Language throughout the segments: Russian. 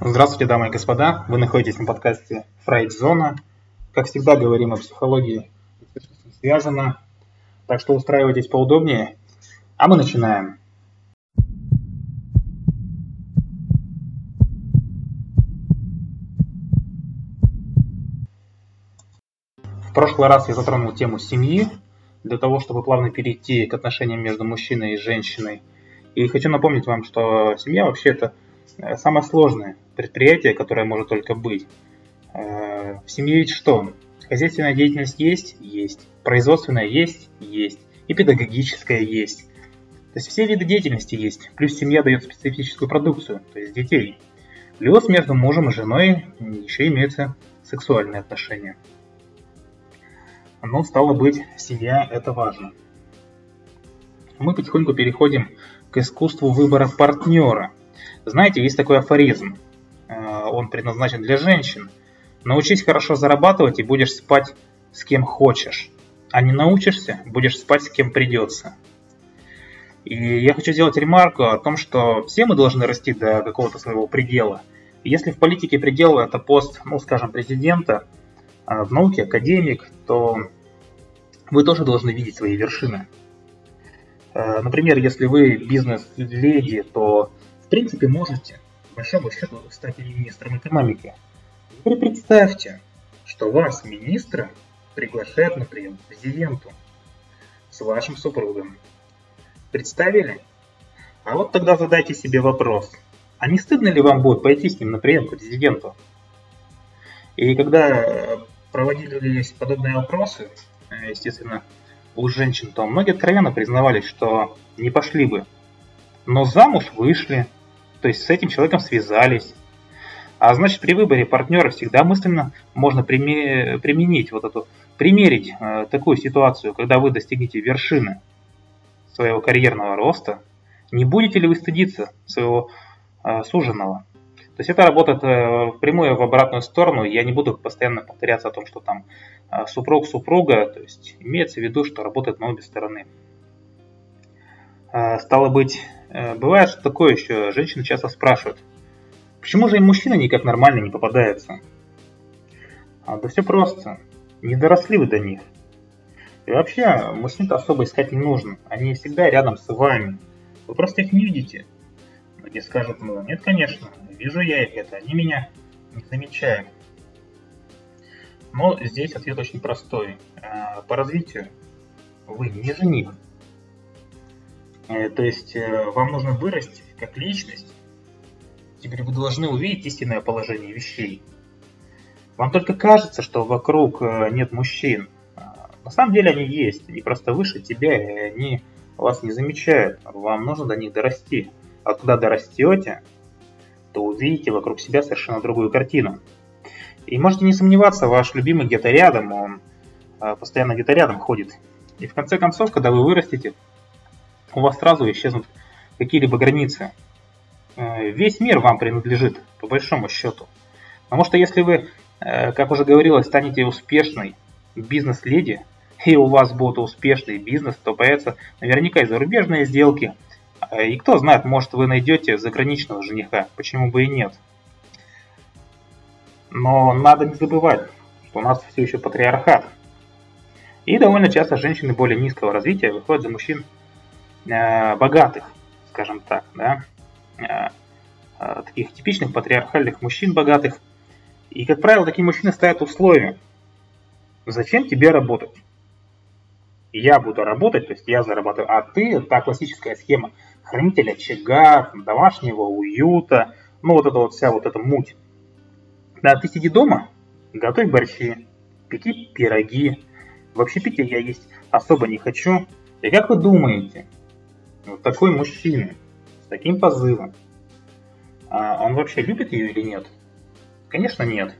Здравствуйте, дамы и господа. Вы находитесь на подкасте Фрейд Зона. Как всегда, говорим о психологии, связано. Так что устраивайтесь поудобнее. А мы начинаем. В прошлый раз я затронул тему семьи, для того, чтобы плавно перейти к отношениям между мужчиной и женщиной. И хочу напомнить вам, что семья вообще это самое сложное предприятие, которое может только быть. Э, в семье ведь что? Хозяйственная деятельность есть? Есть. Производственная есть? Есть. И педагогическая есть. То есть все виды деятельности есть. Плюс семья дает специфическую продукцию, то есть детей. Плюс между мужем и женой еще имеются сексуальные отношения. Но стало быть, семья это важно. Мы потихоньку переходим к искусству выбора партнера – знаете, есть такой афоризм. Он предназначен для женщин. Научись хорошо зарабатывать и будешь спать с кем хочешь. А не научишься, будешь спать с кем придется. И я хочу сделать ремарку о том, что все мы должны расти до какого-то своего предела. если в политике предел это пост, ну скажем, президента, а в науке академик, то вы тоже должны видеть свои вершины. Э, например, если вы бизнес-леди, то в принципе, можете, большому счету, стать министром экономики. Теперь представьте, что вас, министра, приглашают на прием к президенту с вашим супругом. Представили? А вот тогда задайте себе вопрос, а не стыдно ли вам будет пойти с ним на прием к президенту? И когда проводились подобные опросы, естественно, у женщин, то многие откровенно признавались, что не пошли бы. Но замуж вышли, то есть с этим человеком связались. А значит, при выборе партнера всегда мысленно можно применить вот эту, примерить э, такую ситуацию, когда вы достигнете вершины своего карьерного роста, не будете ли вы стыдиться своего э, суженого? То есть это работает э, впрямую в обратную сторону. Я не буду постоянно повторяться о том, что там э, супруг супруга, то есть имеется в виду, что работает на обе стороны. Э, стало быть, бывает что такое еще, женщины часто спрашивают, почему же им мужчина никак нормально не попадается? А, да все просто, не доросли вы до них. И вообще, мужчин-то особо искать не нужно, они всегда рядом с вами. Вы просто их не видите. Многие скажут, ну нет, конечно, вижу я их, это они меня не замечают. Но здесь ответ очень простой. Э, по развитию вы не жених, Э, то есть э, вам нужно вырасти как личность. Теперь вы должны увидеть истинное положение вещей. Вам только кажется, что вокруг э, нет мужчин. А, на самом деле они есть. Они просто выше тебя, и они вас не замечают. Вам нужно до них дорасти. А когда дорастете, то увидите вокруг себя совершенно другую картину. И можете не сомневаться, ваш любимый где-то рядом, он постоянно где-то рядом ходит. И в конце концов, когда вы вырастете, у вас сразу исчезнут какие-либо границы. Э, весь мир вам принадлежит, по большому счету. Потому что если вы, э, как уже говорилось, станете успешной бизнес-леди, и у вас будет успешный бизнес, то появятся наверняка и зарубежные сделки. Э, и кто знает, может вы найдете заграничного жениха, почему бы и нет. Но надо не забывать, что у нас все еще патриархат. И довольно часто женщины более низкого развития выходят за мужчин богатых, скажем так, да, э, э, таких типичных патриархальных мужчин богатых. И, как правило, такие мужчины ставят условия. Зачем тебе работать? Я буду работать, то есть я зарабатываю, а ты, та классическая схема хранителя очага, домашнего уюта, ну вот это вот вся вот эта муть. Да, ты сиди дома, готовь борщи, пеки пироги. В общепите я есть особо не хочу. И как вы думаете, вот такой мужчина с таким позывом, а он вообще любит ее или нет? Конечно нет.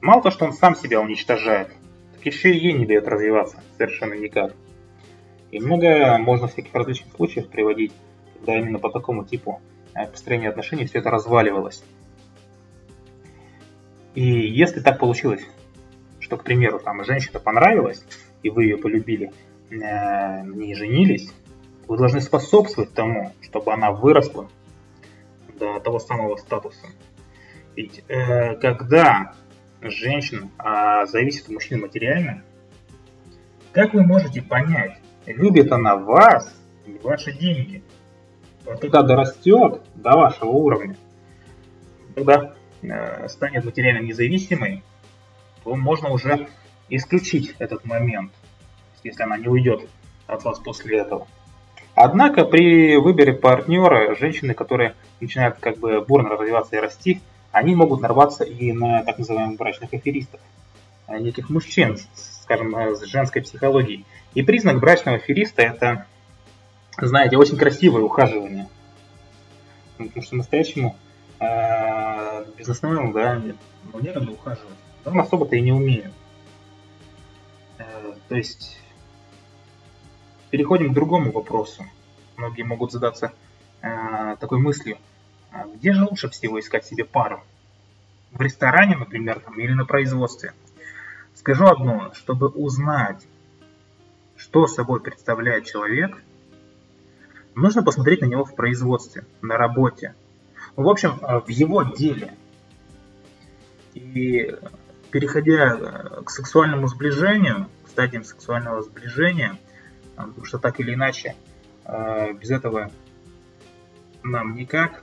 Мало то, что он сам себя уничтожает, так еще и ей не дает развиваться совершенно никак. И много можно всяких различных случаев приводить, когда именно по такому типу э, построения отношений все это разваливалось. И если так получилось, что, к примеру, там женщина понравилась, и вы ее полюбили, э, не женились, вы должны способствовать тому, чтобы она выросла до того самого статуса. Ведь э, когда женщина а, зависит от мужчины материально, как вы можете понять, любит она вас или ваши деньги? Вот когда дорастет до вашего уровня, когда э, станет материально независимой, то можно уже исключить этот момент, если она не уйдет от вас после этого. Однако при выборе партнера, женщины, которые начинают как бы бурно развиваться и расти, они могут нарваться и на так называемых брачных аферистов, а неких мужчин, скажем, с женской психологией. И признак брачного афериста это, знаете, очень красивое ухаживание. Потому что настоящему э, бизнесмену, да, ну, ухаживать. Он особо-то и не умеет. Э, то есть Переходим к другому вопросу. Многие могут задаться э, такой мыслью. А где же лучше всего искать себе пару? В ресторане, например, там, или на производстве? Скажу одно, чтобы узнать, что собой представляет человек, нужно посмотреть на него в производстве, на работе. В общем, э, в его деле. И переходя э, к сексуальному сближению, к стадиям сексуального сближения – потому что так или иначе э, без этого нам никак.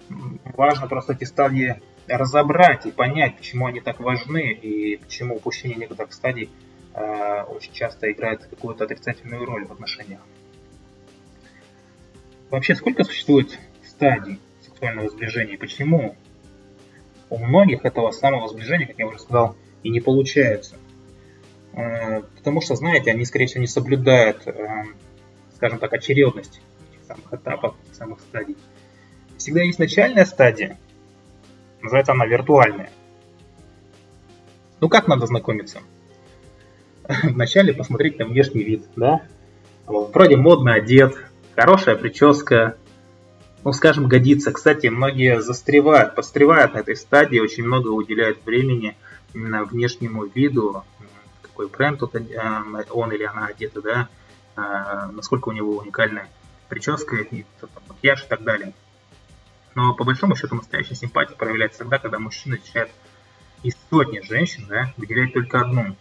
Важно просто эти стадии разобрать и понять, почему они так важны и почему упущение некоторых стадий э, очень часто играет какую-то отрицательную роль в отношениях. Вообще, сколько существует стадий сексуального сближения и почему у многих этого самого сближения, как я уже сказал, и не получается? Э, потому что, знаете, они, скорее всего, не соблюдают скажем так, очередность этих самых этапов, этих самых стадий. Всегда есть начальная стадия, называется она виртуальная. Ну как надо знакомиться? Вначале посмотреть на внешний вид, да? Вроде модно одет, хорошая прическа, ну, скажем, годится. Кстати, многие застревают, подстревают на этой стадии, очень много уделяют времени именно внешнему виду, какой бренд э, он или она одета, да, насколько у него уникальная прическа, и, макияж и так далее. Но по большому счету настоящая симпатия проявляется тогда, когда мужчина начинает из сотни женщин да, выделять только одну.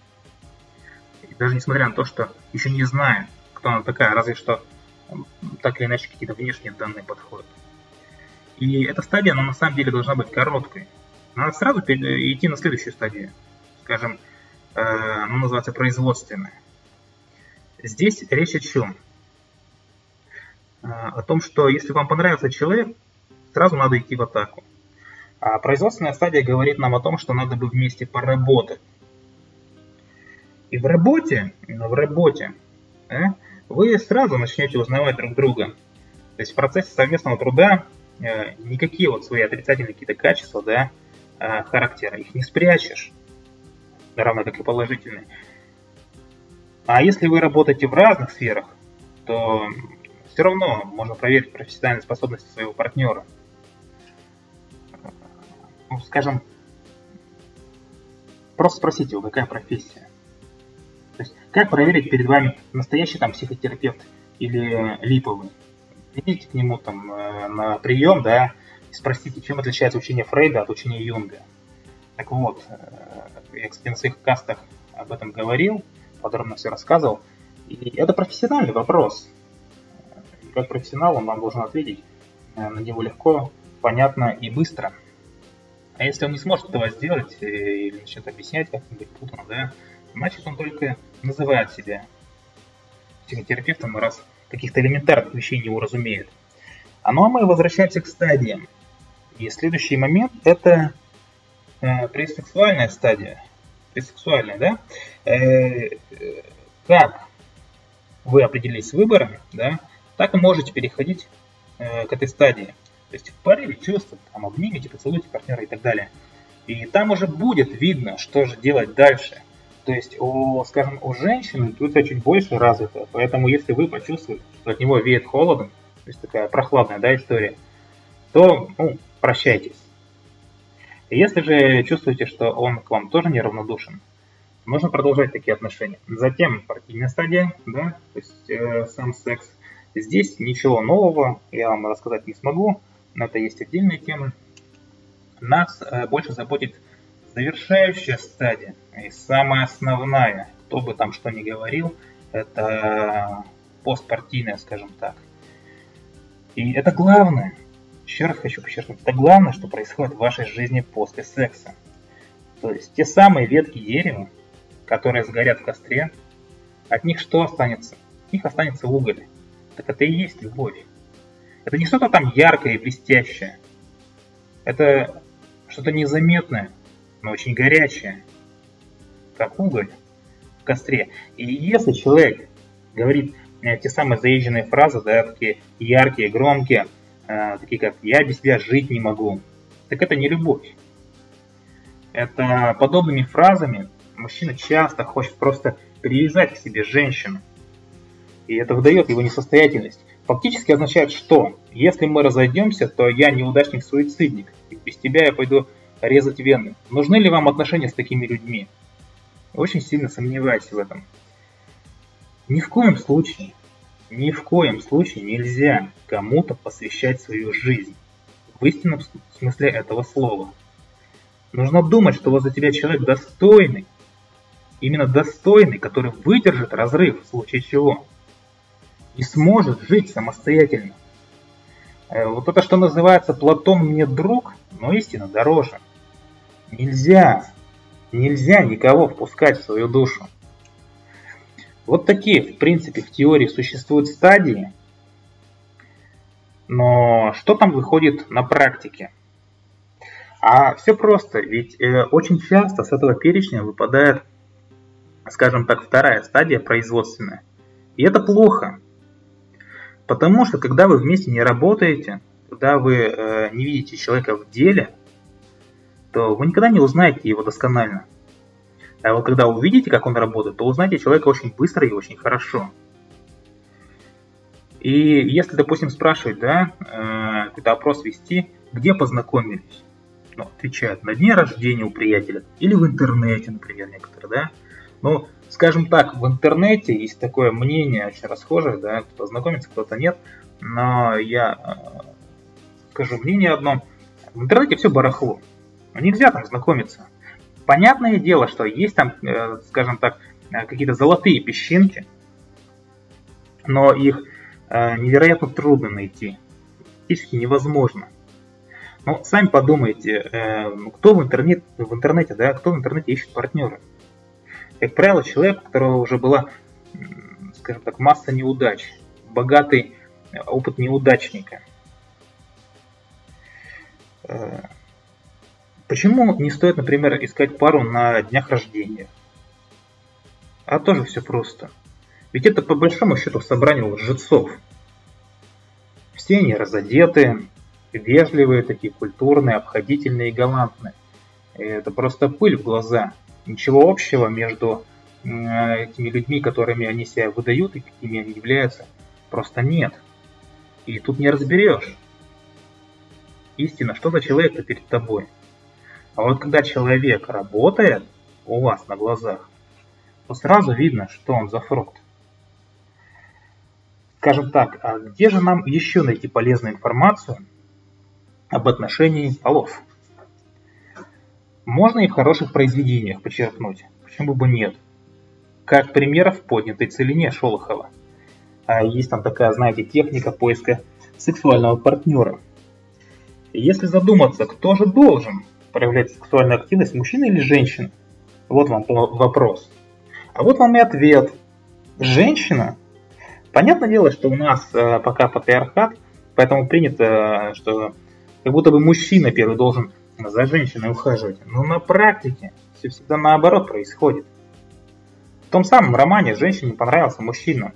И даже несмотря на то, что еще не знает, кто она такая, разве что так или иначе какие-то внешние данные подходят. И эта стадия, она на самом деле должна быть короткой. Надо сразу идти на следующую стадию. Скажем, э, она называется производственная. Здесь речь о чем? А, о том, что если вам понравился человек, сразу надо идти в атаку. А производственная стадия говорит нам о том, что надо бы вместе поработать. И в работе, в работе, э, вы сразу начнете узнавать друг друга. То есть в процессе совместного труда э, никакие вот свои отрицательные какие-то качества, да, э, характера, их не спрячешь, равно как и положительные. А если вы работаете в разных сферах, то все равно можно проверить профессиональные способности своего партнера. Ну, скажем, просто спросите его, какая профессия. То есть, как проверить перед вами настоящий там психотерапевт или липовый? Идите к нему там э, на прием, да, и спросите, чем отличается учение Фрейда от учения Юнга. Так вот, я, кстати, на своих кастах об этом говорил, подробно все рассказывал. И это профессиональный вопрос. И как профессионал он вам должен ответить э, на него легко, понятно и быстро. А если он не сможет этого сделать э, или начнет объяснять как-нибудь путано, да, значит он только называет себя психотерапевтом, раз каких-то элементарных вещей не уразумеет. А ну а мы возвращаемся к стадиям. И следующий момент это э, пресексуальная стадия бисексуальная, да, э, как вы определились с выбором, да, так и можете переходить э, к этой стадии. То есть в паре чувства, там, обнимите, поцелуйте партнера и так далее. И там уже будет видно, что же делать дальше. То есть, у, скажем, у женщины интуиция чуть больше развита, поэтому если вы почувствуете, что от него веет холодом, то есть такая прохладная да, история, то ну, прощайтесь. Если же чувствуете, что он к вам тоже неравнодушен, можно продолжать такие отношения. Затем партийная стадия, да, то есть э, сам секс. Здесь ничего нового я вам рассказать не смогу, но это есть отдельные темы. Нас э, больше заботит завершающая стадия и самая основная, кто бы там что ни говорил, это постпартийная, скажем так. И это главное, еще раз хочу подчеркнуть, это главное, что происходит в вашей жизни после секса. То есть те самые ветки дерева, которые сгорят в костре, от них что останется? От них останется уголь. Так это и есть любовь. Это не что-то там яркое и блестящее. Это что-то незаметное, но очень горячее. Как уголь в костре. И если человек говорит э, те самые заезженные фразы, да, такие яркие, громкие, э, такие как «я без тебя жить не могу», так это не любовь. Это подобными фразами мужчина часто хочет просто привязать к себе женщину. И это выдает его несостоятельность. Фактически означает, что если мы разойдемся, то я неудачник-суицидник, и без тебя я пойду резать вены. Нужны ли вам отношения с такими людьми? Очень сильно сомневаюсь в этом. Ни в коем случае, ни в коем случае нельзя кому-то посвящать свою жизнь. В истинном смысле этого слова. Нужно думать, что возле тебя человек достойный, именно достойный, который выдержит разрыв в случае чего и сможет жить самостоятельно. Э, вот это, что называется «Платон мне друг», но истина дороже. Нельзя, нельзя никого впускать в свою душу. Вот такие, в принципе, в теории существуют стадии, но что там выходит на практике? А все просто, ведь э, очень часто с этого перечня выпадает скажем так, вторая стадия производственная. И это плохо. Потому что когда вы вместе не работаете, когда вы э, не видите человека в деле, то вы никогда не узнаете его досконально. А вот когда увидите, как он работает, то узнаете человека очень быстро и очень хорошо. И если, допустим, спрашивать, да, э, какой-то опрос вести, где познакомились, ну, отвечают на дне рождения у приятеля или в интернете, например, некоторые, да, ну, скажем так, в интернете есть такое мнение очень расхожее, да, кто знакомится, кто-то нет, но я э, скажу мнение одно. В интернете все барахло. Нельзя там знакомиться. Понятное дело, что есть там, э, скажем так, э, какие-то золотые песчинки, но их невероятно трудно найти. Практически невозможно. Но сами подумайте, кто в интернете, в интернете, да, кто в интернете ищет партнера? Как правило, человек, у которого уже была, скажем так, масса неудач, богатый опыт неудачника. Почему не стоит, например, искать пару на днях рождения? А тоже все просто. Ведь это по большому счету собрание лжецов. Все они разодеты, вежливые, такие культурные, обходительные и галантные. Это просто пыль в глаза – ничего общего между этими людьми, которыми они себя выдают и какими они являются, просто нет. И тут не разберешь. Истина, что за человек-то перед тобой? А вот когда человек работает у вас на глазах, то сразу видно, что он за фрукт. Скажем так, а где же нам еще найти полезную информацию об отношении полов? Можно и в хороших произведениях подчеркнуть, почему бы нет. Как пример в поднятой целине Шолохова. А есть там такая, знаете, техника поиска сексуального партнера. Если задуматься, кто же должен проявлять сексуальную активность, мужчина или женщина? Вот вам вопрос. А вот вам и ответ. Женщина. Понятное дело, что у нас э, пока патриархат, поэтому принято, что как будто бы мужчина первый должен за женщиной ухаживать. Но на практике все всегда наоборот происходит. В том самом романе женщине понравился мужчина.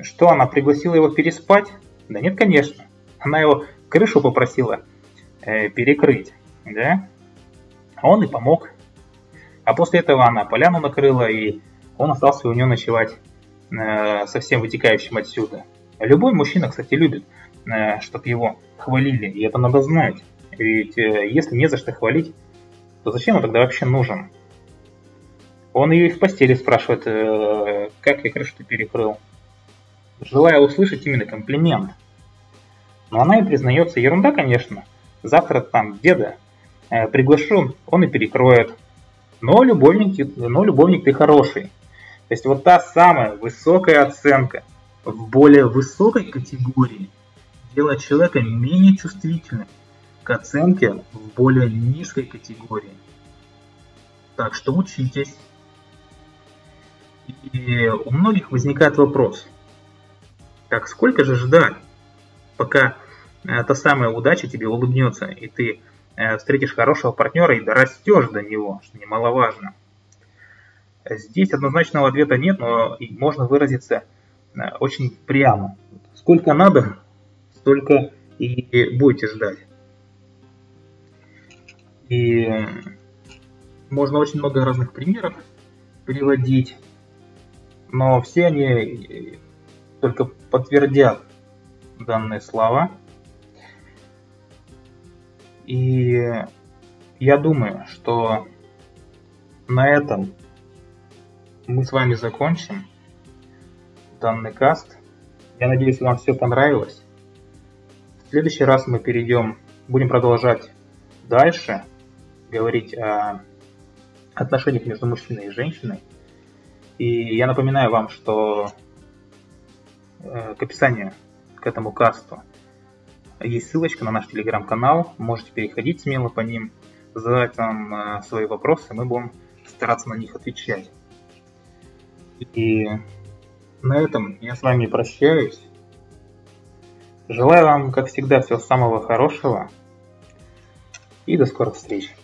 Что, она пригласила его переспать? Да нет, конечно. Она его крышу попросила э, перекрыть, да? А он и помог. А после этого она поляну накрыла, и он остался у нее ночевать э, со всем вытекающим отсюда. Любой мужчина, кстати, любит, э, чтобы его хвалили, и это надо знать. Ведь э, если не за что хвалить, то зачем он тогда вообще нужен? Он ее и в постели спрашивает, э, как я крышу перекрыл. Желая услышать именно комплимент. Но она и признается, ерунда, конечно. Завтра там деда приглашу, он и перекроет. Но любовник, но любовник ты хороший. То есть вот та самая высокая оценка в более высокой категории делает человека менее чувствительным к оценке в более низкой категории. Так что учитесь. И у многих возникает вопрос, так сколько же ждать, пока та самая удача тебе улыбнется, и ты э, встретишь хорошего партнера и дорастешь до него, что немаловажно. Здесь однозначного ответа нет, но можно выразиться э, очень прямо. Сколько надо, столько и будете ждать. И можно очень много разных примеров приводить, но все они э, только подтвердят данные слова. И я думаю, что на этом мы с вами закончим данный каст. Я надеюсь, вам все понравилось. В следующий раз мы перейдем, будем продолжать дальше говорить о отношениях между мужчиной и женщиной. И я напоминаю вам, что э, к описанию к этому касту есть ссылочка на наш телеграм-канал, можете переходить смело по ним, задавать нам э, свои вопросы, мы будем стараться на них отвечать. И на этом я с вами прощаюсь. Желаю вам, как всегда, всего самого хорошего и до скорых встреч.